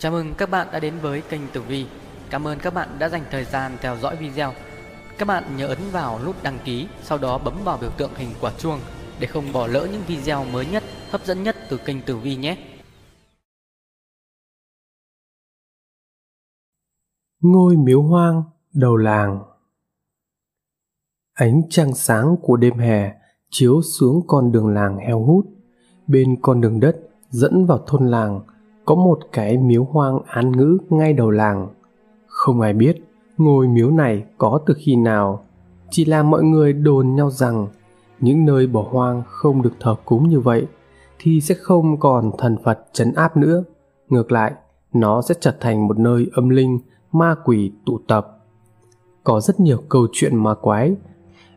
Chào mừng các bạn đã đến với kênh Tử Vi. Cảm ơn các bạn đã dành thời gian theo dõi video. Các bạn nhớ ấn vào nút đăng ký, sau đó bấm vào biểu tượng hình quả chuông để không bỏ lỡ những video mới nhất, hấp dẫn nhất từ kênh Tử Vi nhé. Ngôi miếu hoang đầu làng Ánh trăng sáng của đêm hè chiếu xuống con đường làng heo hút. Bên con đường đất dẫn vào thôn làng có một cái miếu hoang án ngữ ngay đầu làng. Không ai biết ngôi miếu này có từ khi nào, chỉ là mọi người đồn nhau rằng những nơi bỏ hoang không được thờ cúng như vậy thì sẽ không còn thần Phật trấn áp nữa. Ngược lại, nó sẽ trở thành một nơi âm linh, ma quỷ tụ tập. Có rất nhiều câu chuyện ma quái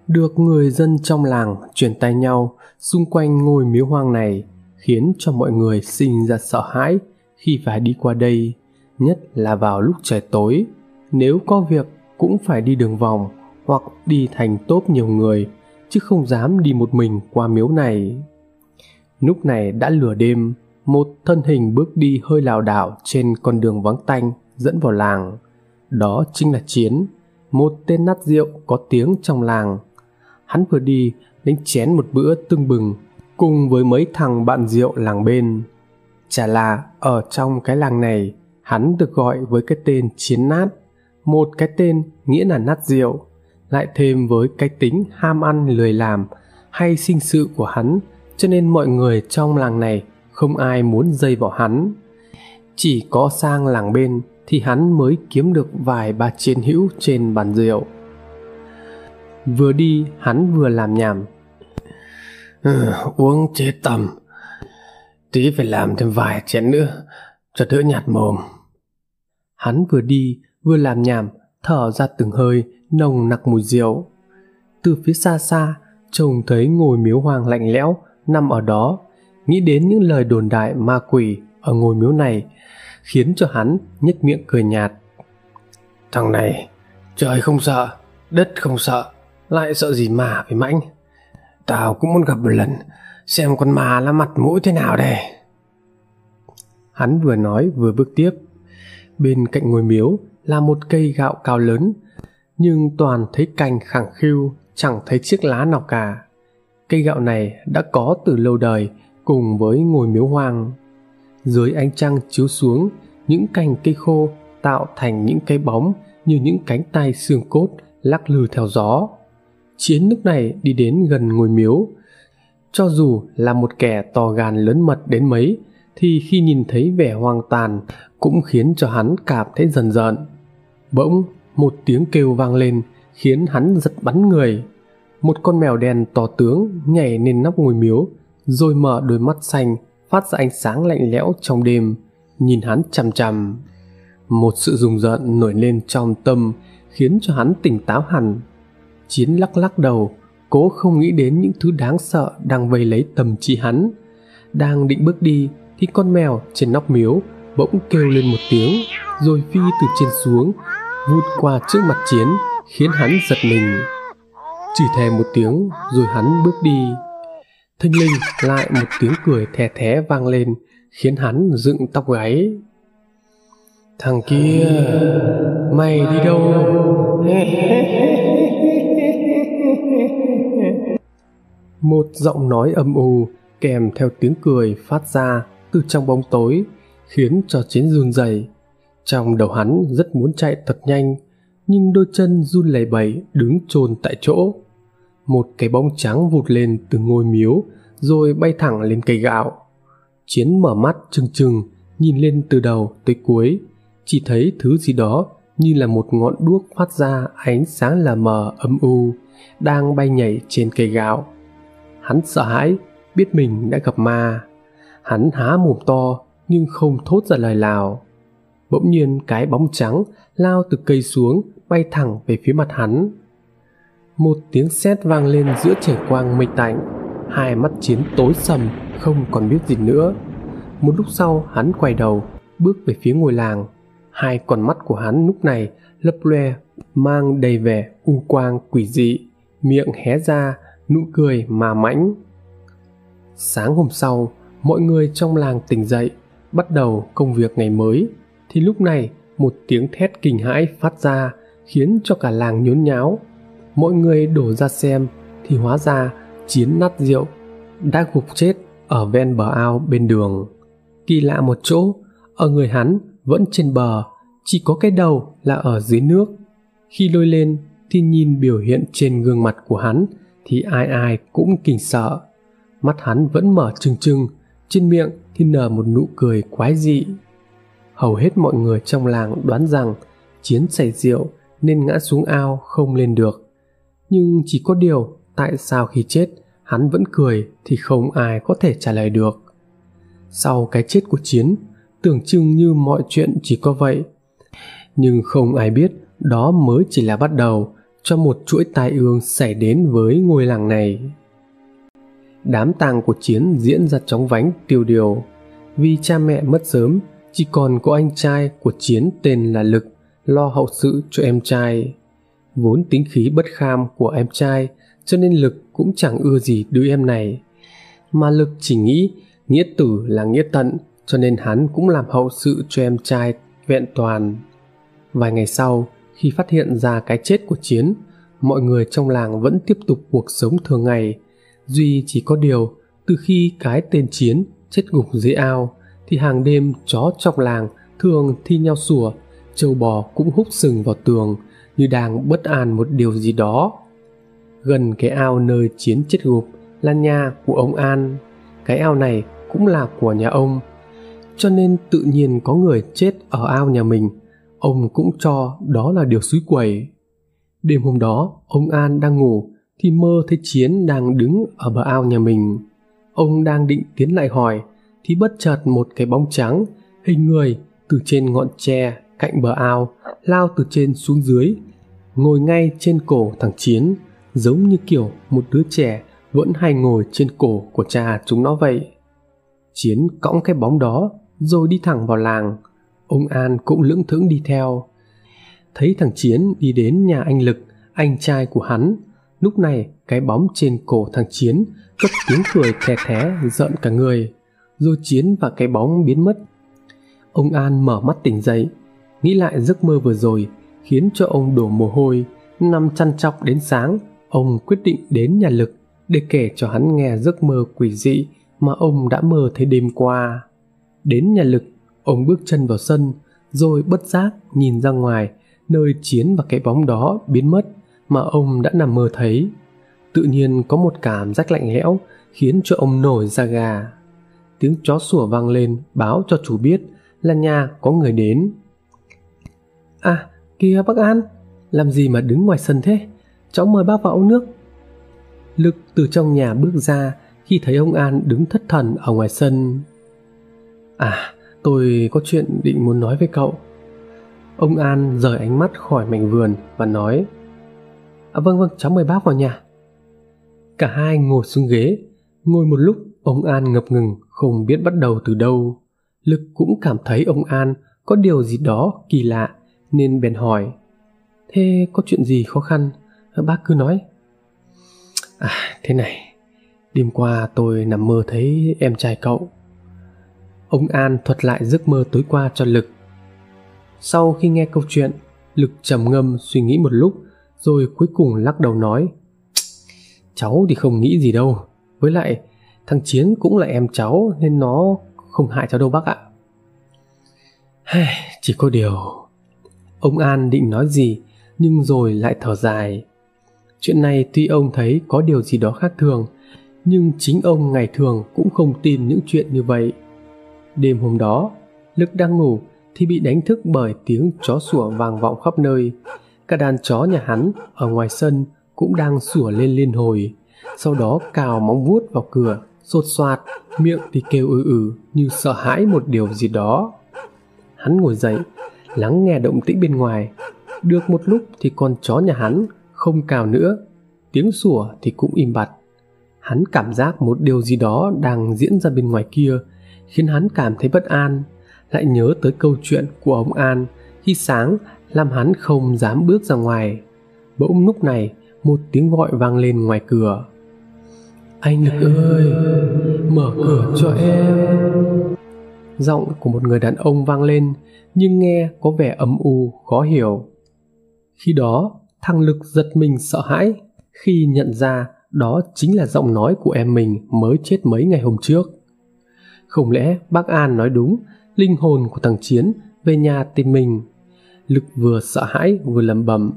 được người dân trong làng truyền tay nhau xung quanh ngôi miếu hoang này khiến cho mọi người sinh ra sợ hãi khi phải đi qua đây, nhất là vào lúc trời tối. Nếu có việc cũng phải đi đường vòng hoặc đi thành tốp nhiều người, chứ không dám đi một mình qua miếu này. Lúc này đã lửa đêm, một thân hình bước đi hơi lảo đảo trên con đường vắng tanh dẫn vào làng. Đó chính là Chiến, một tên nát rượu có tiếng trong làng. Hắn vừa đi đánh chén một bữa tưng bừng cùng với mấy thằng bạn rượu làng bên. Chả là ở trong cái làng này, hắn được gọi với cái tên chiến nát, một cái tên nghĩa là nát rượu, lại thêm với cái tính ham ăn lười làm hay sinh sự của hắn, cho nên mọi người trong làng này không ai muốn dây vào hắn. Chỉ có sang làng bên thì hắn mới kiếm được vài ba chiến hữu trên bàn rượu. Vừa đi hắn vừa làm nhảm. Ừ, uống chế tầm, tí phải làm thêm vài chén nữa, cho đỡ nhạt mồm. Hắn vừa đi, vừa làm nhảm, thở ra từng hơi, nồng nặc mùi rượu. Từ phía xa xa, trông thấy ngồi miếu hoàng lạnh lẽo nằm ở đó. Nghĩ đến những lời đồn đại ma quỷ ở ngôi miếu này, khiến cho hắn nhếch miệng cười nhạt. Thằng này, trời không sợ, đất không sợ, lại sợ gì mà phải mãnh? Tao cũng muốn gặp một lần xem con ma là mặt mũi thế nào đây. Hắn vừa nói vừa bước tiếp. Bên cạnh ngôi miếu là một cây gạo cao lớn, nhưng toàn thấy cành khẳng khiu, chẳng thấy chiếc lá nào cả. Cây gạo này đã có từ lâu đời cùng với ngôi miếu hoang. Dưới ánh trăng chiếu xuống, những cành cây khô tạo thành những cái bóng như những cánh tay xương cốt lắc lư theo gió. Chiến lúc này đi đến gần ngôi miếu cho dù là một kẻ to gan lớn mật đến mấy, thì khi nhìn thấy vẻ hoang tàn cũng khiến cho hắn cảm thấy dần dợn bỗng một tiếng kêu vang lên, khiến hắn giật bắn người. Một con mèo đen to tướng nhảy lên nóc ngôi miếu, rồi mở đôi mắt xanh, phát ra ánh sáng lạnh lẽo trong đêm, nhìn hắn chằm chằm. Một sự rùng rợn nổi lên trong tâm, khiến cho hắn tỉnh táo hẳn. Chiến lắc lắc đầu cố không nghĩ đến những thứ đáng sợ đang vây lấy tầm trí hắn. Đang định bước đi thì con mèo trên nóc miếu bỗng kêu lên một tiếng, rồi phi từ trên xuống, vụt qua trước mặt chiến, khiến hắn giật mình. Chỉ thè một tiếng rồi hắn bước đi. Thinh linh lại một tiếng cười thè thé vang lên, khiến hắn dựng tóc gáy. Thằng kia mày đi đâu? Một giọng nói âm u kèm theo tiếng cười phát ra từ trong bóng tối, khiến cho chiến run rẩy. Trong đầu hắn rất muốn chạy thật nhanh, nhưng đôi chân run lẩy bẩy đứng chôn tại chỗ. Một cái bóng trắng vụt lên từ ngôi miếu, rồi bay thẳng lên cây gạo. Chiến mở mắt trừng trừng, nhìn lên từ đầu tới cuối, chỉ thấy thứ gì đó như là một ngọn đuốc phát ra ánh sáng là mờ âm u, đang bay nhảy trên cây gạo hắn sợ hãi, biết mình đã gặp ma. Hắn há mồm to, nhưng không thốt ra lời nào. Bỗng nhiên cái bóng trắng lao từ cây xuống, bay thẳng về phía mặt hắn. Một tiếng sét vang lên giữa trời quang mây tạnh, hai mắt chiến tối sầm, không còn biết gì nữa. Một lúc sau, hắn quay đầu, bước về phía ngôi làng. Hai con mắt của hắn lúc này lấp loe, mang đầy vẻ u quang quỷ dị, miệng hé ra nụ cười mà mãnh. Sáng hôm sau, mọi người trong làng tỉnh dậy, bắt đầu công việc ngày mới. Thì lúc này, một tiếng thét kinh hãi phát ra, khiến cho cả làng nhốn nháo. Mọi người đổ ra xem, thì hóa ra chiến nát rượu, đã gục chết ở ven bờ ao bên đường. Kỳ lạ một chỗ, ở người hắn vẫn trên bờ, chỉ có cái đầu là ở dưới nước. Khi lôi lên, thì nhìn biểu hiện trên gương mặt của hắn thì ai ai cũng kinh sợ. Mắt hắn vẫn mở trừng trừng, trên miệng thì nở một nụ cười quái dị. Hầu hết mọi người trong làng đoán rằng chiến say rượu nên ngã xuống ao không lên được. Nhưng chỉ có điều tại sao khi chết, hắn vẫn cười thì không ai có thể trả lời được. Sau cái chết của chiến, tưởng chừng như mọi chuyện chỉ có vậy. Nhưng không ai biết đó mới chỉ là bắt đầu cho một chuỗi tai ương xảy đến với ngôi làng này. Đám tang của chiến diễn ra chóng vánh tiêu điều. Vì cha mẹ mất sớm, chỉ còn có anh trai của chiến tên là lực lo hậu sự cho em trai. Vốn tính khí bất kham của em trai, cho nên lực cũng chẳng ưa gì đứa em này. Mà lực chỉ nghĩ nghĩa tử là nghĩa tận, cho nên hắn cũng làm hậu sự cho em trai vẹn toàn. Vài ngày sau khi phát hiện ra cái chết của chiến, mọi người trong làng vẫn tiếp tục cuộc sống thường ngày. Duy chỉ có điều, từ khi cái tên chiến chết gục dưới ao, thì hàng đêm chó trong làng thường thi nhau sủa trâu bò cũng húc sừng vào tường như đang bất an một điều gì đó. Gần cái ao nơi chiến chết gục là nhà của ông an. Cái ao này cũng là của nhà ông. Cho nên tự nhiên có người chết ở ao nhà mình ông cũng cho đó là điều suối quẩy. Đêm hôm đó, ông an đang ngủ thì mơ thấy chiến đang đứng ở bờ ao nhà mình. Ông đang định tiến lại hỏi thì bất chợt một cái bóng trắng, hình người từ trên ngọn tre cạnh bờ ao lao từ trên xuống dưới, ngồi ngay trên cổ thằng chiến, giống như kiểu một đứa trẻ vẫn hay ngồi trên cổ của cha chúng nó vậy. Chiến cõng cái bóng đó rồi đi thẳng vào làng ông an cũng lững thững đi theo. Thấy thằng chiến đi đến nhà anh lực, anh trai của hắn, lúc này cái bóng trên cổ thằng chiến cất tiếng cười thè thé giận cả người. Rồi chiến và cái bóng biến mất. Ông an mở mắt tỉnh dậy, nghĩ lại giấc mơ vừa rồi, khiến cho ông đổ mồ hôi nằm chăn chọc đến sáng, ông quyết định đến nhà lực để kể cho hắn nghe giấc mơ quỷ dị mà ông đã mơ thấy đêm qua. Đến nhà lực ông bước chân vào sân, rồi bất giác nhìn ra ngoài, nơi chiến và cái bóng đó biến mất mà ông đã nằm mơ thấy. Tự nhiên có một cảm giác lạnh lẽo khiến cho ông nổi da gà. Tiếng chó sủa vang lên, báo cho chủ biết là nhà có người đến. À kia bác an, làm gì mà đứng ngoài sân thế? Cháu mời bác vào uống nước. Lực từ trong nhà bước ra khi thấy ông an đứng thất thần ở ngoài sân. À tôi có chuyện định muốn nói với cậu. Ông an rời ánh mắt khỏi mảnh vườn và nói à vâng vâng cháu mời bác vào nhà. Cả hai ngồi xuống ghế. Ngồi một lúc, ông an ngập ngừng, không biết bắt đầu từ đâu. Lực cũng cảm thấy ông an có điều gì đó kỳ lạ, nên bèn hỏi, thế có chuyện gì khó khăn? Bác cứ nói. À thế này, đêm qua tôi nằm mơ thấy em trai cậu ông an thuật lại giấc mơ tối qua cho lực. Sau khi nghe câu chuyện, lực trầm ngâm suy nghĩ một lúc, rồi cuối cùng lắc đầu nói, cháu thì không nghĩ gì đâu. Với lại, thằng chiến cũng là em cháu nên nó không hại cháu đâu bác ạ. Chỉ có điều, ông an định nói gì, nhưng rồi lại thở dài. Chuyện này tuy ông thấy có điều gì đó khác thường, nhưng chính ông ngày thường cũng không tin những chuyện như vậy đêm hôm đó lực đang ngủ thì bị đánh thức bởi tiếng chó sủa vang vọng khắp nơi. Cả đàn chó nhà hắn ở ngoài sân cũng đang sủa lên liên hồi. Sau đó cào móng vuốt vào cửa, sột soạt, miệng thì kêu ư ừ như sợ hãi một điều gì đó. Hắn ngồi dậy, lắng nghe động tĩnh bên ngoài. Được một lúc thì con chó nhà hắn không cào nữa, tiếng sủa thì cũng im bặt. Hắn cảm giác một điều gì đó đang diễn ra bên ngoài kia khiến hắn cảm thấy bất an, lại nhớ tới câu chuyện của ông an khi sáng làm hắn không dám bước ra ngoài. Bỗng lúc này, một tiếng gọi vang lên ngoài cửa. Anh lực ơi, mở cửa cho em. Giọng của một người đàn ông vang lên, nhưng nghe có vẻ âm u, khó hiểu. Khi đó, thằng lực giật mình sợ hãi khi nhận ra đó chính là giọng nói của em mình mới chết mấy ngày hôm trước không lẽ bác an nói đúng, linh hồn của thằng chiến về nhà tìm mình? Lực vừa sợ hãi vừa lẩm bẩm.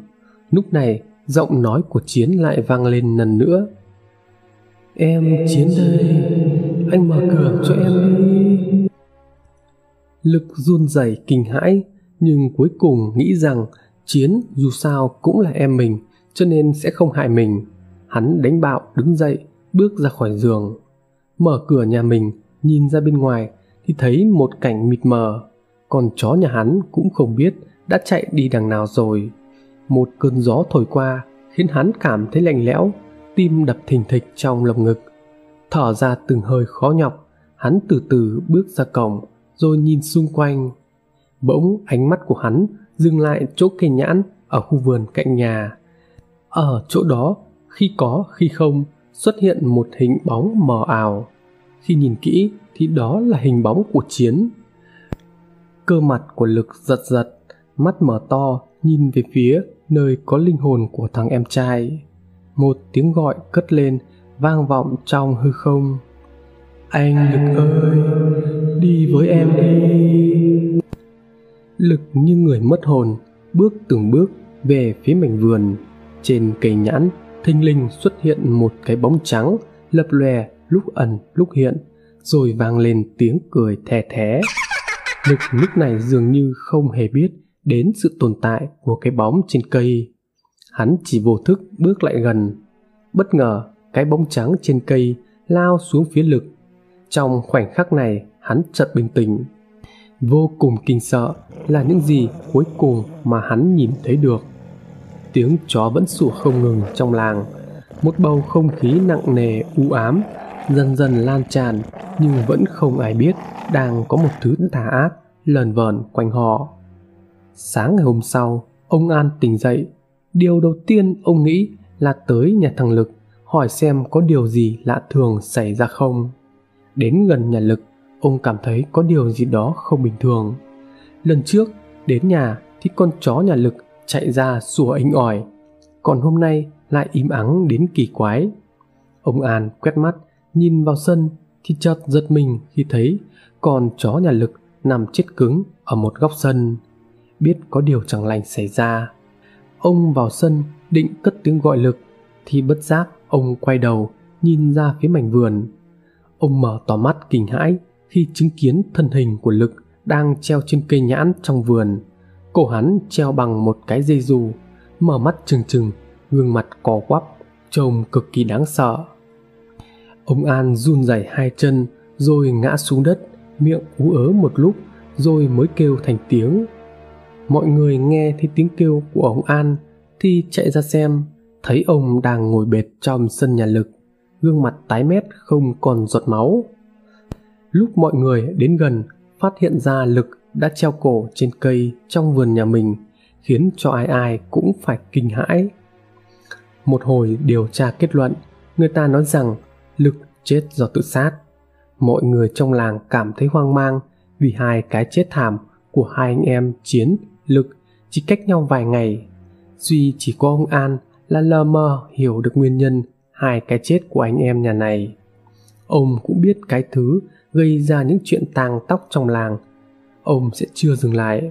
Lúc này, giọng nói của chiến lại vang lên lần nữa. Em chiến đây anh mở cửa cho em đi. Lực run rẩy kinh hãi, nhưng cuối cùng nghĩ rằng chiến dù sao cũng là em mình, cho nên sẽ không hại mình. Hắn đánh bạo, đứng dậy, bước ra khỏi giường. Mở cửa nhà mình nhìn ra bên ngoài thì thấy một cảnh mịt mờ. Còn chó nhà hắn cũng không biết đã chạy đi đằng nào rồi. Một cơn gió thổi qua khiến hắn cảm thấy lạnh lẽo, tim đập thình thịch trong lồng ngực. Thở ra từng hơi khó nhọc, hắn từ từ bước ra cổng rồi nhìn xung quanh. Bỗng ánh mắt của hắn dừng lại chỗ cây nhãn ở khu vườn cạnh nhà. Ở chỗ đó, khi có, khi không, xuất hiện một hình bóng mờ ảo khi nhìn kỹ thì đó là hình bóng của chiến. Cơ mặt của lực giật giật, mắt mở to, nhìn về phía nơi có linh hồn của thằng em trai. Một tiếng gọi cất lên, vang vọng trong hư không. Anh lực ơi, đi với em đi. Lực như người mất hồn, bước từng bước về phía mảnh vườn. Trên cây nhãn, thình lình xuất hiện một cái bóng trắng, lập lòe lúc ẩn, lúc hiện, rồi vang lên tiếng cười thè thé lực lúc này dường như không hề biết đến sự tồn tại của cái bóng trên cây. Hắn chỉ vô thức bước lại gần. Bất ngờ, cái bóng trắng trên cây lao xuống phía lực. Trong khoảnh khắc này, hắn chợt bình tĩnh. Vô cùng kinh sợ là những gì cuối cùng mà hắn nhìn thấy được. Tiếng chó vẫn sủa không ngừng trong làng. Một bầu không khí nặng nề, u ám dần dần lan tràn, nhưng vẫn không ai biết đang có một thứ tà ác lờn vờn quanh họ. Sáng ngày hôm sau, ông an tỉnh dậy. Điều đầu tiên ông nghĩ là tới nhà thằng lực, hỏi xem có điều gì lạ thường xảy ra không. Đến gần nhà lực, ông cảm thấy có điều gì đó không bình thường. Lần trước, đến nhà thì con chó nhà lực chạy ra sủa inh ỏi, còn hôm nay lại im ắng đến kỳ quái. Ông an quét mắt nhìn vào sân thì chợt giật mình khi thấy con chó nhà lực nằm chết cứng ở một góc sân. Biết có điều chẳng lành xảy ra. Ông vào sân định cất tiếng gọi lực thì bất giác ông quay đầu nhìn ra phía mảnh vườn. Ông mở to mắt kinh hãi khi chứng kiến thân hình của lực đang treo trên cây nhãn trong vườn. Cổ hắn treo bằng một cái dây dù, mở mắt trừng trừng, gương mặt cò quắp, trông cực kỳ đáng sợ ông an run rẩy hai chân, rồi ngã xuống đất, miệng ú ớ một lúc, rồi mới kêu thành tiếng. Mọi người nghe thấy tiếng kêu của ông an thì chạy ra xem, thấy ông đang ngồi bệt trong sân nhà lực, gương mặt tái mét không còn giọt máu. Lúc mọi người đến gần, phát hiện ra lực đã treo cổ trên cây trong vườn nhà mình, khiến cho ai ai cũng phải kinh hãi. Một hồi điều tra kết luận, người ta nói rằng lực chết do tự sát. Mọi người trong làng cảm thấy hoang mang vì hai cái chết thảm của hai anh em chiến, lực chỉ cách nhau vài ngày. Duy chỉ có ông an là lờ mờ hiểu được nguyên nhân hai cái chết của anh em nhà này. Ông cũng biết cái thứ gây ra những chuyện tàng tóc trong làng. Ông sẽ chưa dừng lại.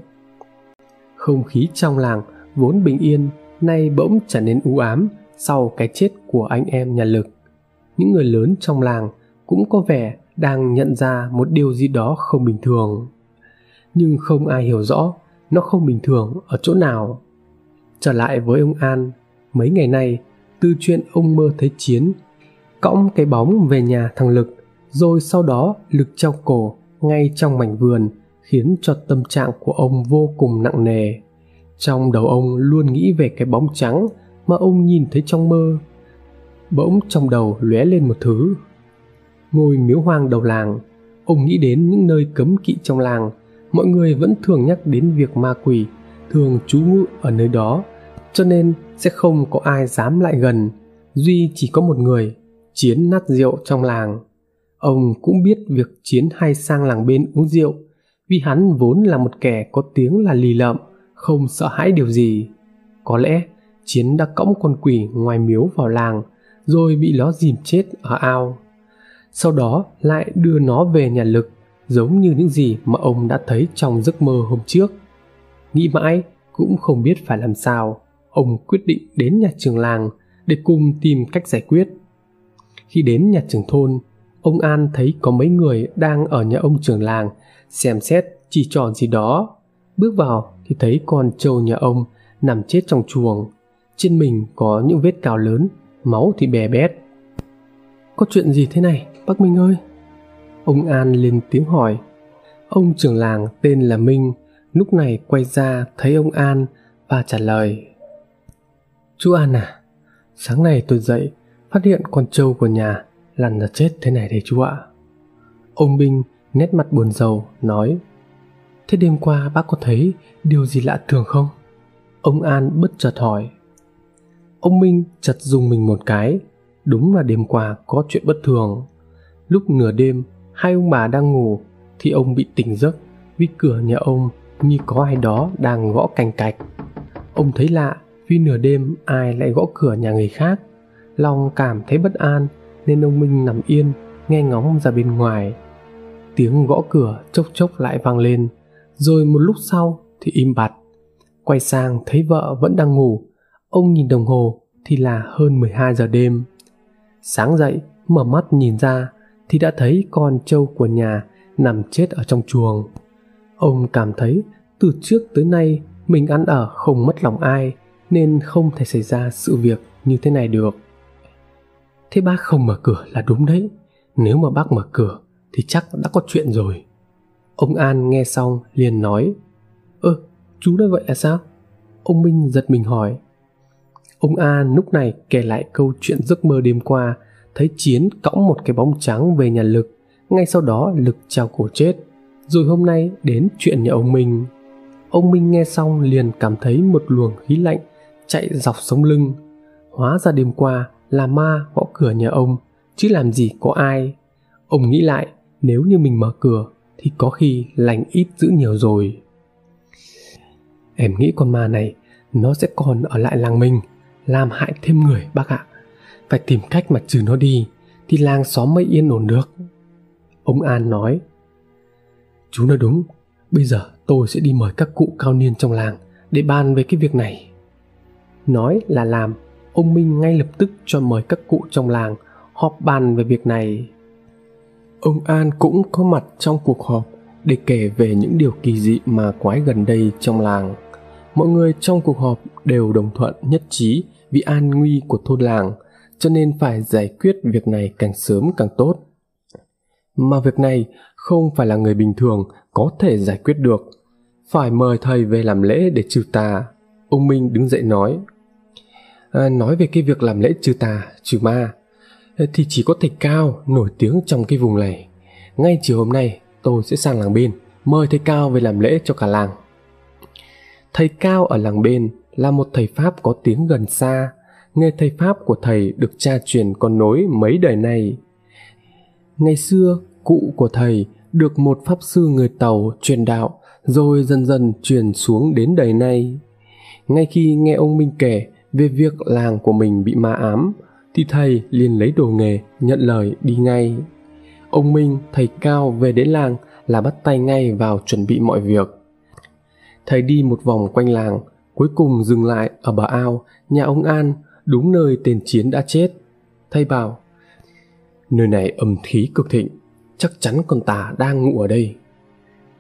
Không khí trong làng vốn bình yên, nay bỗng trở nên u ám sau cái chết của anh em nhà lực những người lớn trong làng cũng có vẻ đang nhận ra một điều gì đó không bình thường. Nhưng không ai hiểu rõ nó không bình thường ở chỗ nào. Trở lại với ông an, mấy ngày nay, từ chuyện ông mơ thấy chiến, cõng cái bóng về nhà thằng lực, rồi sau đó lực treo cổ ngay trong mảnh vườn, khiến cho tâm trạng của ông vô cùng nặng nề. Trong đầu ông luôn nghĩ về cái bóng trắng mà ông nhìn thấy trong mơ bỗng trong đầu lóe lên một thứ ngôi miếu hoang đầu làng ông nghĩ đến những nơi cấm kỵ trong làng mọi người vẫn thường nhắc đến việc ma quỷ thường trú ngụ ở nơi đó cho nên sẽ không có ai dám lại gần duy chỉ có một người chiến nát rượu trong làng Ông cũng biết việc Chiến hay sang làng bên uống rượu, vì hắn vốn là một kẻ có tiếng là lì lợm, không sợ hãi điều gì. Có lẽ Chiến đã cõng con quỷ ngoài miếu vào làng, rồi bị nó dìm chết ở ao. Sau đó lại đưa nó về nhà lực, giống như những gì mà ông đã thấy trong giấc mơ hôm trước. Nghĩ mãi cũng không biết phải làm sao, ông quyết định đến nhà trường làng để cùng tìm cách giải quyết. Khi đến nhà trường thôn, ông An thấy có mấy người đang ở nhà ông trưởng làng xem xét chỉ trò gì đó. Bước vào thì thấy con trâu nhà ông nằm chết trong chuồng. Trên mình có những vết cào lớn, máu thì bè bét. Có chuyện gì thế này, bác Minh ơi? Ông An lên tiếng hỏi. Ông trưởng làng tên là Minh, lúc này quay ra thấy ông An và trả lời. Chú An à, sáng nay tôi dậy phát hiện con trâu của nhà lăn ra chết thế này đấy chú ạ. Ông Minh nét mặt buồn rầu nói Thế đêm qua bác có thấy điều gì lạ thường không? Ông An bất chợt hỏi Ông Minh chật dùng mình một cái. Đúng là đêm qua có chuyện bất thường. Lúc nửa đêm Hai ông bà đang ngủ Thì ông bị tỉnh giấc. Vì cửa nhà ông như có ai đó đang gõ cành cạch. Ông thấy lạ vì nửa đêm ai lại gõ cửa nhà người khác. Lòng cảm thấy bất an Nên ông Minh nằm yên Nghe ngóng ra bên ngoài. Tiếng gõ cửa chốc chốc lại vang lên, rồi một lúc sau thì im bặt. Quay sang thấy vợ vẫn đang ngủ, ông nhìn đồng hồ thì là hơn 12 giờ đêm. Sáng dậy, mở mắt nhìn ra thì đã thấy con trâu của nhà nằm chết ở trong chuồng. Ông cảm thấy từ trước tới nay mình ăn ở không mất lòng ai nên không thể xảy ra sự việc như thế này được. Thế bác không mở cửa là đúng đấy. Nếu mà bác mở cửa thì chắc đã có chuyện rồi. Ông An nghe xong liền nói Ơ, chú nói vậy là sao? Ông Minh giật mình hỏi. Ông A lúc này kể lại câu chuyện giấc mơ đêm qua thấy Chiến cõng một cái bóng trắng về nhà Lực ngay sau đó Lực trao cổ chết rồi hôm nay đến chuyện nhà ông Minh. Ông Minh nghe xong liền cảm thấy một luồng khí lạnh chạy dọc sống lưng. Hóa ra đêm qua là ma gõ cửa nhà ông, chứ làm gì có ai. Ông nghĩ lại nếu như mình mở cửa thì có khi lành ít giữ nhiều rồi em nghĩ con ma này nó sẽ còn ở lại làng mình làm hại thêm người, bác ạ. Phải tìm cách mà trừ nó đi, thì làng xóm mới yên ổn được. Ông an nói, chú nói đúng, bây giờ tôi sẽ đi mời các cụ cao niên trong làng để bàn về cái việc này. Nói là làm, ông minh ngay lập tức cho mời các cụ trong làng họp bàn về việc này. Ông An cũng có mặt trong cuộc họp để kể về những điều kỳ dị mà quái gần đây trong làng. Mọi người trong cuộc họp đều đồng thuận nhất trí vì an nguy của thôn làng, cho nên phải giải quyết việc này càng sớm càng tốt. Mà việc này không phải là người bình thường có thể giải quyết được. Phải mời thầy về làm lễ để trừ tà. Ông Minh đứng dậy nói. À, nói về cái việc làm lễ trừ tà, trừ ma, à, thì chỉ có thầy Cao nổi tiếng trong cái vùng này. Ngay chiều hôm nay tôi sẽ sang làng bên, mời thầy Cao về làm lễ cho cả làng. Thầy Cao ở làng bên là một thầy Pháp có tiếng gần xa. Nghề thầy Pháp của thầy được cha truyền con nối mấy đời nay. Ngày xưa, cụ của thầy được một pháp sư người Tàu truyền đạo rồi dần dần truyền xuống đến đời nay. Ngay khi nghe ông Minh kể về việc làng của mình bị ma ám, thì thầy liền lấy đồ nghề nhận lời đi ngay ông minh thầy cao về đến làng là bắt tay ngay vào chuẩn bị mọi việc thầy đi một vòng quanh làng, cuối cùng dừng lại ở bờ ao, nhà ông an, đúng nơi tên chiến đã chết. Thầy bảo, nơi này âm khí cực thịnh, chắc chắn con tà đang ngủ ở đây.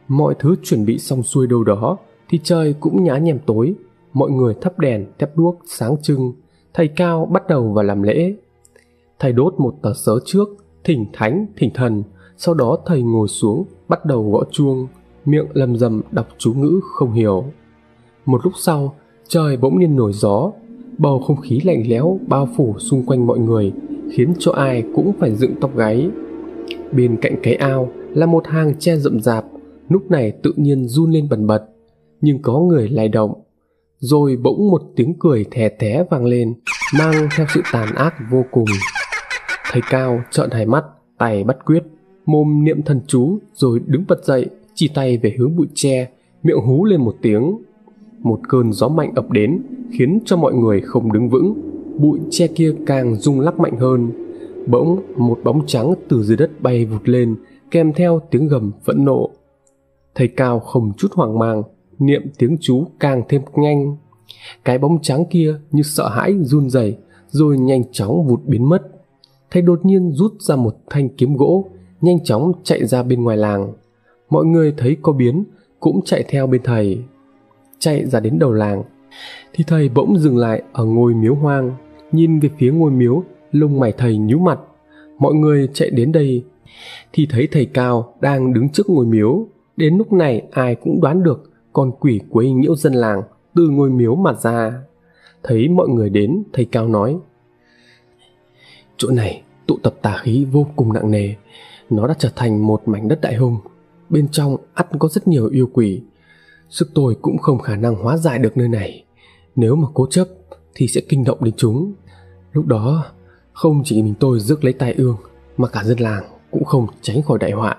Mọi thứ chuẩn bị xong xuôi đâu đó, thì trời cũng nhá nhem tối, mọi người thắp đèn thép đuốc sáng trưng, thầy cao bắt đầu vào làm lễ. Thầy đốt một tờ sớ trước, thỉnh thánh, thỉnh thần, sau đó thầy ngồi xuống, bắt đầu gõ chuông miệng lầm rầm đọc chú ngữ không hiểu. Một lúc sau trời bỗng nhiên nổi gió bầu không khí lạnh lẽo bao phủ xung quanh mọi người khiến cho ai cũng phải dựng tóc gáy. Bên cạnh cái ao là một hàng tre rậm rạp lúc này tự nhiên run lên bần bật nhưng có người lay động. Rồi bỗng một tiếng cười thè thé vang lên mang theo sự tàn ác vô cùng. Thầy cao trợn hai mắt tay bắt quyết mồm niệm thần chú rồi đứng bật dậy, chỉ tay về hướng bụi tre, miệng hú lên một tiếng. Một cơn gió mạnh ập đến, khiến cho mọi người không đứng vững. Bụi tre kia càng rung lắc mạnh hơn. Bỗng một bóng trắng từ dưới đất bay vụt lên, kèm theo tiếng gầm phẫn nộ. Thầy Cao không chút hoang mang, niệm tiếng chú càng thêm nhanh. Cái bóng trắng kia như sợ hãi run rẩy, rồi nhanh chóng vụt biến mất. Thầy đột nhiên rút ra một thanh kiếm gỗ, nhanh chóng chạy ra bên ngoài làng. Mọi người thấy có biến, cũng chạy theo bên thầy. Chạy ra đến đầu làng, thì thầy bỗng dừng lại ở ngôi miếu hoang, nhìn về phía ngôi miếu, lông mày thầy nhíu mặt. Mọi người chạy đến đây, thì thấy thầy Cao đang đứng trước ngôi miếu. Đến lúc này ai cũng đoán được con quỷ quấy nhiễu dân làng từ ngôi miếu mà ra. Thấy mọi người đến, thầy Cao nói, Chỗ này tụ tập tà khí vô cùng nặng nề, nó đã trở thành một mảnh đất đại hùng Bên trong ắt có rất nhiều yêu quỷ. Sức tôi cũng không khả năng hóa giải được nơi này. Nếu mà cố chấp thì sẽ kinh động đến chúng. Lúc đó không chỉ mình tôi rước lấy tai ương mà cả dân làng cũng không tránh khỏi đại họa.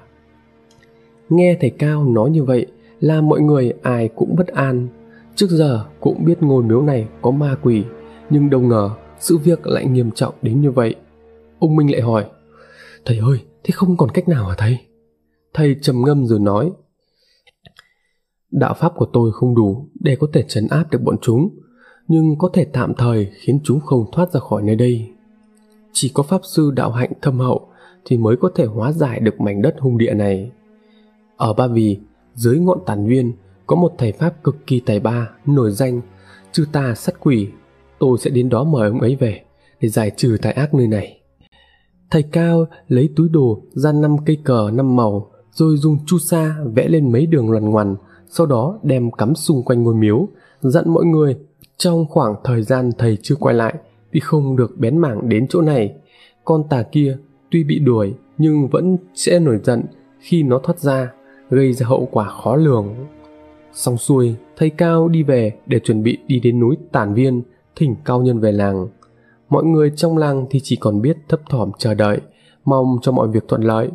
Nghe thầy Cao nói như vậy là mọi người ai cũng bất an. Trước giờ cũng biết ngôi miếu này có ma quỷ, nhưng đâu ngờ sự việc lại nghiêm trọng đến như vậy. Ông Minh lại hỏi, thầy ơi, thế không còn cách nào hả thầy? Thầy trầm ngâm rồi nói, đạo pháp của tôi không đủ để có thể trấn áp được bọn chúng, nhưng có thể tạm thời khiến chúng không thoát ra khỏi nơi đây. Chỉ có pháp sư đạo hạnh thâm hậu thì mới có thể hóa giải được mảnh đất hung địa này. Ở Ba Vì, dưới ngọn tàn viên, có một thầy Pháp cực kỳ tài ba, nổi danh, chư ta sát quỷ. Tôi sẽ đến đó mời ông ấy về để giải trừ tai ác nơi này. Thầy Cao lấy túi đồ ra năm cây cờ năm màu, rồi dùng chu sa vẽ lên mấy đường loằn ngoằn, sau đó đem cắm xung quanh ngôi miếu, dặn mọi người trong khoảng thời gian thầy chưa quay lại thì không được bén mảng đến chỗ này. Con tà kia tuy bị đuổi nhưng vẫn sẽ nổi giận khi nó thoát ra, gây ra hậu quả khó lường. Xong xuôi, thầy Cao đi về để chuẩn bị đi đến núi Tản Viên, thỉnh cao nhân về làng. Mọi người trong làng thì chỉ còn biết thấp thỏm chờ đợi, mong cho mọi việc thuận lợi,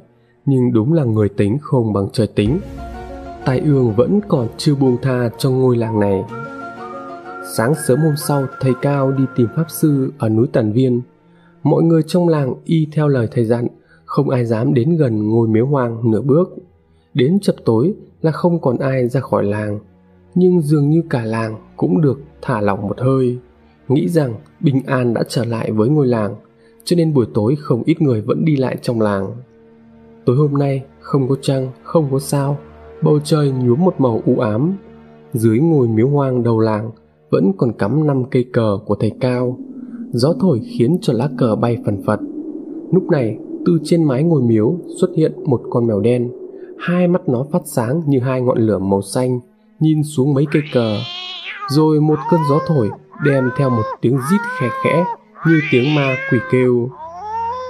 nhưng đúng là người tính không bằng trời tính. Tai ương vẫn còn chưa buông tha cho ngôi làng này. Sáng sớm hôm sau, thầy Cao đi tìm pháp sư ở núi Tản Viên. Mọi người trong làng y theo lời thầy dặn, không ai dám đến gần ngôi miếu hoang nửa bước. Đến chập tối là không còn ai ra khỏi làng, nhưng dường như cả làng cũng được thả lỏng một hơi, nghĩ rằng bình an đã trở lại với ngôi làng, cho nên buổi tối không ít người vẫn đi lại trong làng. Tối hôm nay không có trăng, không có sao, bầu trời nhuốm một màu u ám. Dưới ngôi miếu hoang đầu làng vẫn còn cắm năm cây cờ của thầy Cao. Gió thổi khiến cho lá cờ bay phần phật. Lúc này từ trên mái ngôi miếu xuất hiện một con mèo đen hai mắt nó phát sáng như hai ngọn lửa màu xanh nhìn xuống mấy cây cờ rồi một cơn gió thổi đem theo một tiếng rít khẽ khẽ như tiếng ma quỷ kêu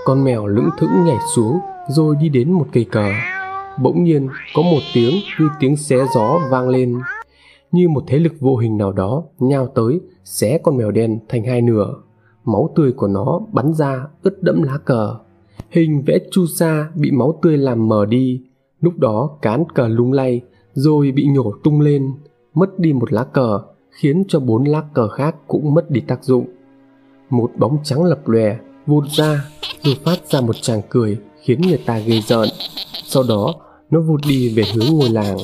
con mèo lững thững nhảy xuống rồi đi đến một cây cờ bỗng nhiên có một tiếng như tiếng xé gió vang lên. Như một thế lực vô hình nào đó nhào tới xé con mèo đen thành hai nửa. Máu tươi của nó bắn ra ướt đẫm lá cờ. Hình vẽ chu sa bị máu tươi làm mờ đi, lúc đó cán cờ lung lay rồi bị nhổ tung lên, mất đi một lá cờ, khiến cho bốn lá cờ khác cũng mất đi tác dụng. Một bóng trắng lập lòe vụt ra rồi phát ra một tràng cười khiến người ta ghê rợn. Sau đó nó vụt đi về hướng ngôi làng.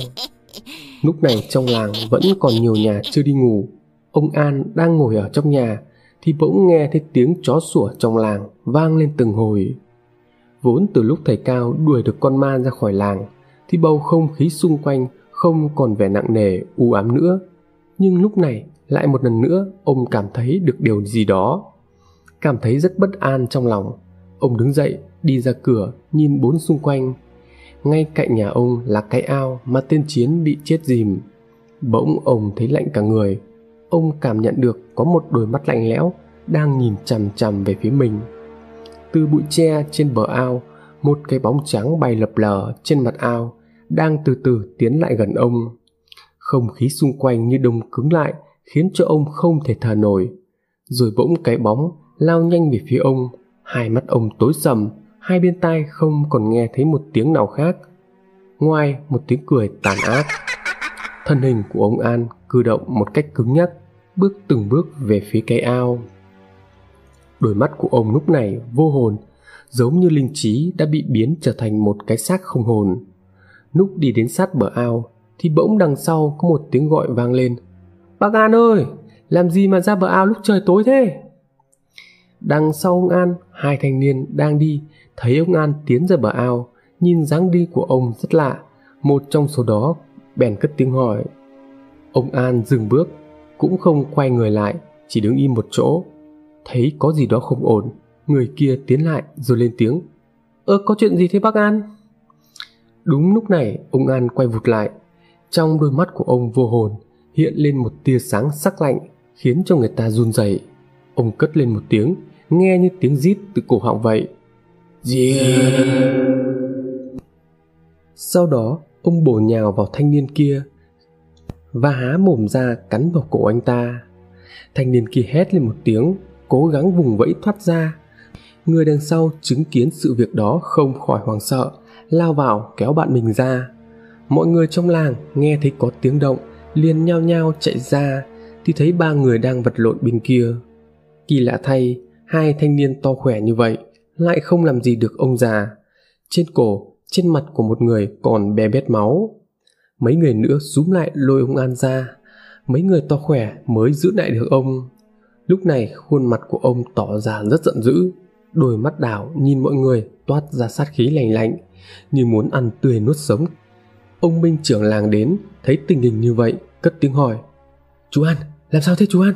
Lúc này trong làng vẫn còn nhiều nhà chưa đi ngủ. Ông An đang ngồi ở trong nhà thì bỗng nghe thấy tiếng chó sủa trong làng vang lên từng hồi. Vốn từ lúc thầy Cao đuổi được con ma ra khỏi làng, thì bầu không khí xung quanh không còn vẻ nặng nề, u ám nữa. Nhưng lúc này, lại một lần nữa, ông cảm thấy được điều gì đó. Cảm thấy rất bất an trong lòng. Ông đứng dậy, đi ra cửa, nhìn bốn xung quanh. Ngay cạnh nhà ông là cái ao mà tên Chiến bị chết dìm. Bỗng ông thấy lạnh cả người. Ông cảm nhận được có một đôi mắt lạnh lẽo đang nhìn chằm chằm về phía mình từ bụi tre trên bờ ao một cái bóng trắng bay lập lờ trên mặt ao đang từ từ tiến lại gần ông không khí xung quanh như đông cứng lại khiến cho ông không thể thở nổi rồi bỗng cái bóng lao nhanh về phía ông. Hai mắt ông tối sầm, hai bên tai không còn nghe thấy một tiếng nào khác. Ngoài, một tiếng cười tàn ác. Thân hình của ông an cử động một cách cứng nhắc, bước từng bước về phía cái ao. Đôi mắt của ông lúc này vô hồn, giống như linh trí đã bị biến trở thành một cái xác không hồn. Lúc đi đến sát bờ ao, thì bỗng đằng sau có một tiếng gọi vang lên. Bác an ơi, làm gì mà ra bờ ao lúc trời tối thế? Đằng sau ông an, hai thanh niên đang đi, thấy ông an tiến ra bờ ao, nhìn dáng đi của ông rất lạ. Một trong số đó bèn cất tiếng hỏi. Ông an dừng bước, cũng không quay người lại, chỉ đứng im một chỗ. Thấy có gì đó không ổn, người kia tiến lại rồi lên tiếng. Ơ, có chuyện gì thế bác an? Đúng lúc này, ông an quay vụt lại. Trong đôi mắt của ông vô hồn, hiện lên một tia sáng sắc lạnh, khiến cho người ta run rẩy. Ông cất lên một tiếng nghe như tiếng rít từ cổ họng vậy. Yeah. sau đó, ông bổ nhào vào thanh niên kia và há mồm ra cắn vào cổ anh ta. Thanh niên kia hét lên một tiếng, cố gắng vùng vẫy thoát ra. Người đằng sau chứng kiến sự việc đó không khỏi hoảng sợ, lao vào kéo bạn mình ra. Mọi người trong làng nghe thấy có tiếng động, liền nhao nhao chạy ra, thì thấy ba người đang vật lộn bên kia. Kỳ lạ thay hai thanh niên to khỏe như vậy lại không làm gì được ông già. Trên cổ, trên mặt của một người còn bé bét máu. Mấy người nữa rúm lại lôi ông an ra. Mấy người to khỏe mới giữ lại được ông. Lúc này khuôn mặt của ông tỏ ra rất giận dữ. Đôi mắt đảo nhìn mọi người toát ra sát khí lành lạnh, như muốn ăn tươi nuốt sống. Ông minh trưởng làng đến, thấy tình hình như vậy, cất tiếng hỏi. Chú an, làm sao thế chú an?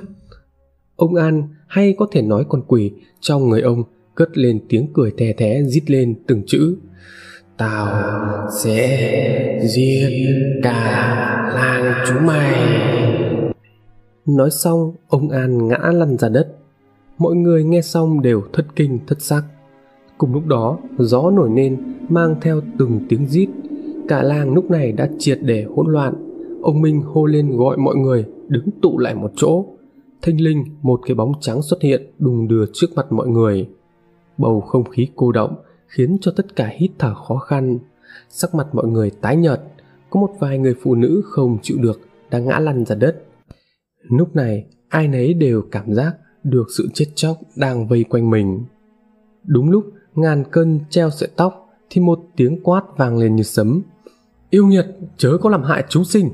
Ông an hay có thể nói con quỷ, trong người ông cất lên tiếng cười thè thé, rít lên từng chữ. Tao sẽ giết cả làng chúng mày. Nói xong, ông an ngã lăn ra đất. Mọi người nghe xong đều thất kinh, thất sắc cùng lúc đó, gió nổi lên, mang theo từng tiếng rít. Cả làng lúc này đã triệt để hỗn loạn. Ông minh hô lên gọi mọi người đứng tụ lại một chỗ thanh linh, một cái bóng trắng xuất hiện đùng đưa trước mặt mọi người. Bầu không khí cô động khiến cho tất cả hít thở khó khăn. Sắc mặt mọi người tái nhợt, có một vài người phụ nữ không chịu được đã ngã lăn ra đất. Lúc này, ai nấy đều cảm giác được sự chết chóc đang vây quanh mình. Đúng lúc, ngàn cân treo sợi tóc thì một tiếng quát vang lên như sấm. Yêu nghiệt chớ có làm hại chúng sinh!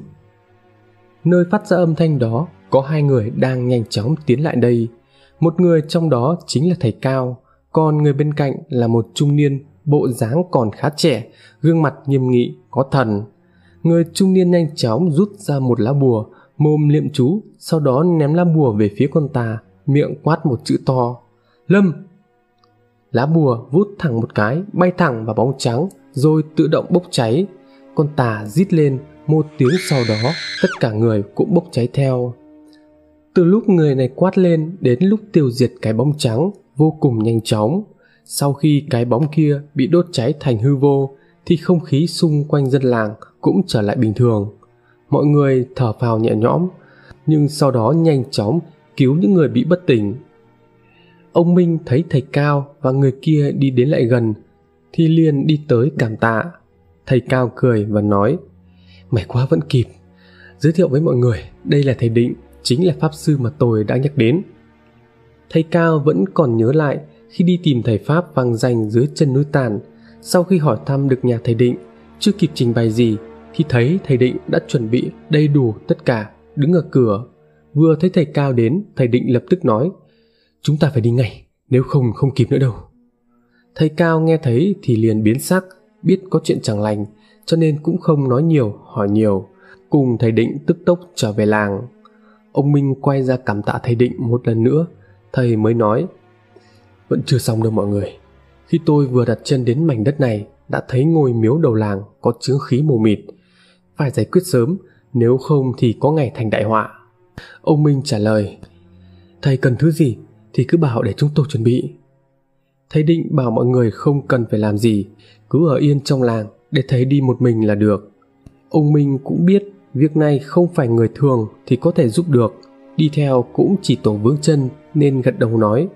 Nơi phát ra âm thanh đó có hai người đang nhanh chóng tiến lại đây. Một người trong đó chính là thầy cao, còn người bên cạnh là một trung niên bộ dáng còn khá trẻ, gương mặt nghiêm nghị, có thần. Người trung niên nhanh chóng rút ra một lá bùa, mồm liệm chú, sau đó ném lá bùa về phía con tà, miệng quát một chữ to. Lâm! Lá bùa vút thẳng một cái, bay thẳng vào bóng trắng, rồi tự động bốc cháy. Con tà rít lên, một tiếng sau đó, tất cả người cũng bốc cháy theo từ lúc người này quát lên đến lúc tiêu diệt cái bóng trắng, vô cùng nhanh chóng. Sau khi cái bóng kia bị đốt cháy thành hư vô, thì không khí xung quanh dân làng cũng trở lại bình thường. Mọi người thở phào nhẹ nhõm, nhưng sau đó nhanh chóng cứu những người bị bất tỉnh. Ông minh thấy thầy cao và người kia đi đến lại gần, thì liền đi tới cảm tạ. Thầy cao cười và nói mày quá vẫn kịp. Giới thiệu với mọi người, đây là thầy định chính là pháp sư mà tôi đã nhắc đến. Thầy cao vẫn còn nhớ lại khi đi tìm thầy pháp vang danh dưới chân núi tàn, sau khi hỏi thăm được nhà thầy định, chưa kịp trình bày gì, thì thấy thầy định đã chuẩn bị đầy đủ tất cả, đứng ở cửa. Vừa thấy thầy cao đến, thầy định lập tức nói, chúng ta phải đi ngay, nếu không không kịp nữa đâu. Thầy cao nghe thấy thì liền biến sắc, biết có chuyện chẳng lành, cho nên cũng không nói nhiều, hỏi nhiều. Cùng thầy định tức tốc trở về làng ông minh quay ra cảm tạ thầy định một lần nữa. Thầy mới nói, vẫn chưa xong đâu mọi người. Khi tôi vừa đặt chân đến mảnh đất này, đã thấy ngôi miếu đầu làng có chướng khí mù mịt. Phải giải quyết sớm, nếu không thì có ngày thành đại họa. Ông minh trả lời, thầy cần thứ gì thì cứ bảo để chúng tôi chuẩn bị. Thầy định bảo mọi người không cần phải làm gì, cứ ở yên trong làng để thầy đi một mình là được. Ông minh cũng biết việc này không phải người thường thì có thể giúp được đi theo cũng chỉ tổ vướng chân nên gật đầu nói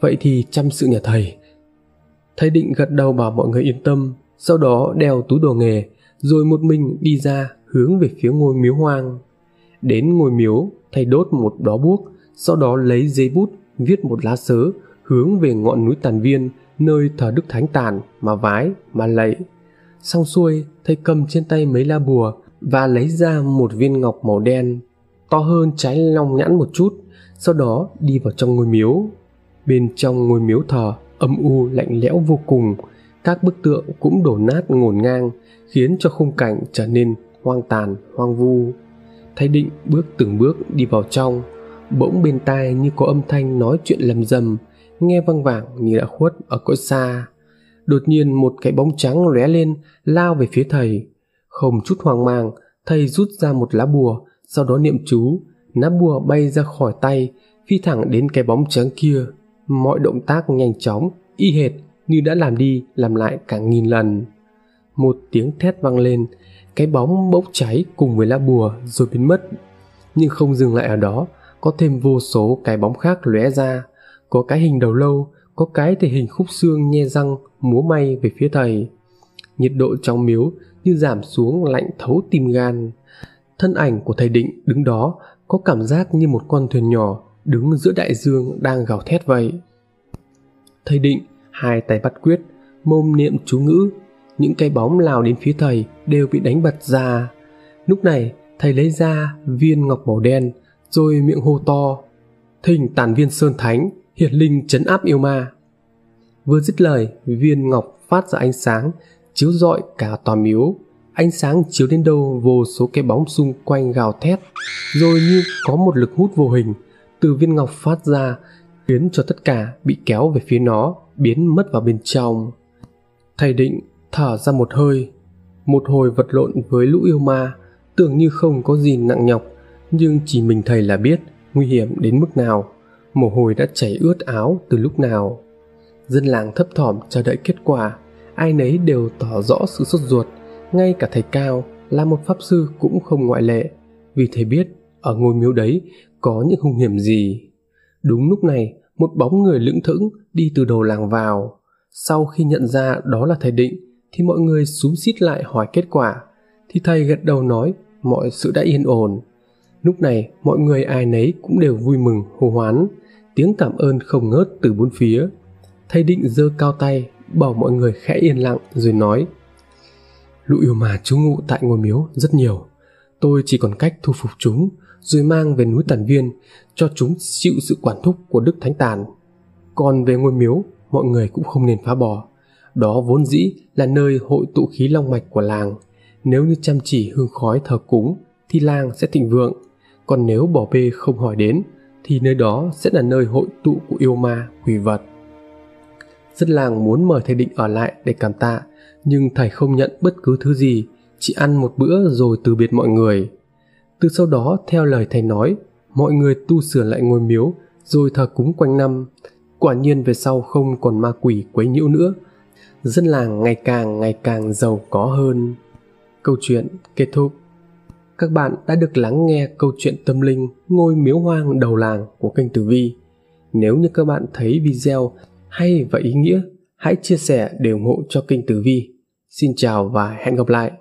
vậy thì chăm sự nhà thầy Thầy định gật đầu bảo mọi người yên tâm, sau đó đeo túi đồ nghề, rồi một mình đi ra hướng về phía ngôi miếu hoang. Đến ngôi miếu, thầy đốt một đó buốc, sau đó lấy giấy bút viết một lá sớ hướng về ngọn núi Tàn Viên nơi thờ Đức Thánh Tàn mà vái mà lạy. Xong xuôi, thầy cầm trên tay mấy la bùa và lấy ra một viên ngọc màu đen to hơn trái long nhãn một chút, sau đó đi vào trong ngôi miếu. Bên trong ngôi miếu thờ âm u lạnh lẽo vô cùng, các bức tượng cũng đổ nát ngổn ngang, khiến cho khung cảnh trở nên hoang tàn, hoang vu. Thái định bước từng bước đi vào trong, bỗng bên tai như có âm thanh nói chuyện lầm rầm, nghe văng vẳng như đã khuất ở cõi xa. Đột nhiên một cái bóng trắng lóe lên, lao về phía thầy. Không chút hoang mang, thầy rút ra một lá bùa, sau đó niệm chú, lá bùa bay ra khỏi tay, phi thẳng đến cái bóng trắng kia. Mọi động tác nhanh chóng, y hệt như đã làm đi làm lại cả nghìn lần. Một tiếng thét vang lên, cái bóng bốc cháy cùng với lá bùa rồi biến mất. Nhưng không dừng lại ở đó, có thêm vô số cái bóng khác lóe ra, có cái hình đầu lâu, có cái thể hình khúc xương nhe răng múa may về phía thầy. Nhiệt độ trong miếu như giảm xuống lạnh thấu tim gan. Thân ảnh của thầy Định đứng đó có cảm giác như một con thuyền nhỏ đứng giữa đại dương đang gào thét vậy. Thầy Định hai tay bắt quyết, mồm niệm chú ngữ, những cái bóng lao đến phía thầy đều bị đánh bật ra. Lúc này, thầy lấy ra viên ngọc màu đen, rồi miệng hô to, thỉnh tàn viên sơn thánh, hiển linh chấn áp yêu ma. Vừa dứt lời, viên ngọc phát ra ánh sáng, chiếu rọi cả tòa miếu. Ánh sáng chiếu đến đâu vô số cái bóng xung quanh gào thét, rồi như có một lực hút vô hình từ viên ngọc phát ra, khiến cho tất cả bị kéo về phía nó, biến mất vào bên trong. Thầy định thở ra một hơi, một hồi vật lộn với lũ yêu ma, tưởng như không có gì nặng nhọc, nhưng chỉ mình thầy là biết nguy hiểm đến mức nào, mồ hôi đã chảy ướt áo từ lúc nào. Dân làng thấp thỏm chờ đợi kết quả, ai nấy đều tỏ rõ sự sốt ruột, ngay cả thầy Cao là một pháp sư cũng không ngoại lệ, vì thầy biết ở ngôi miếu đấy có những hung hiểm gì. Đúng lúc này, một bóng người lững thững đi từ đầu làng vào. Sau khi nhận ra đó là thầy Định, thì mọi người xúm xít lại hỏi kết quả. Thì thầy gật đầu nói mọi sự đã yên ổn. Lúc này mọi người ai nấy cũng đều vui mừng hô hoán, tiếng cảm ơn không ngớt từ bốn phía. Thầy Định giơ cao tay, bảo mọi người khẽ yên lặng rồi nói Lũ yêu mà trú ngụ tại ngôi miếu rất nhiều. Tôi chỉ còn cách thu phục chúng, rồi mang về núi Tần Viên, cho chúng chịu sự quản thúc của Đức Thánh Tàn. Còn về ngôi miếu, mọi người cũng không nên phá bỏ. Đó vốn dĩ là nơi hội tụ khí long mạch của làng. Nếu như chăm chỉ hương khói thờ cúng, thì làng sẽ thịnh vượng. Còn nếu bỏ bê không hỏi đến, thì nơi đó sẽ là nơi hội tụ của yêu ma, quỷ vật. Dân làng muốn mời thầy định ở lại để cảm tạ, nhưng thầy không nhận bất cứ thứ gì, chỉ ăn một bữa rồi từ biệt mọi người. Từ sau đó, theo lời thầy nói, mọi người tu sửa lại ngôi miếu, rồi thờ cúng quanh năm. Quả nhiên về sau không còn ma quỷ quấy nhiễu nữa. Dân làng ngày càng ngày càng giàu có hơn. Câu chuyện kết thúc. Các bạn đã được lắng nghe câu chuyện tâm linh ngôi miếu hoang đầu làng của kênh Tử Vi. Nếu như các bạn thấy video hay và ý nghĩa, hãy chia sẻ để ủng hộ cho kênh Tử Vi. Xin chào và hẹn gặp lại.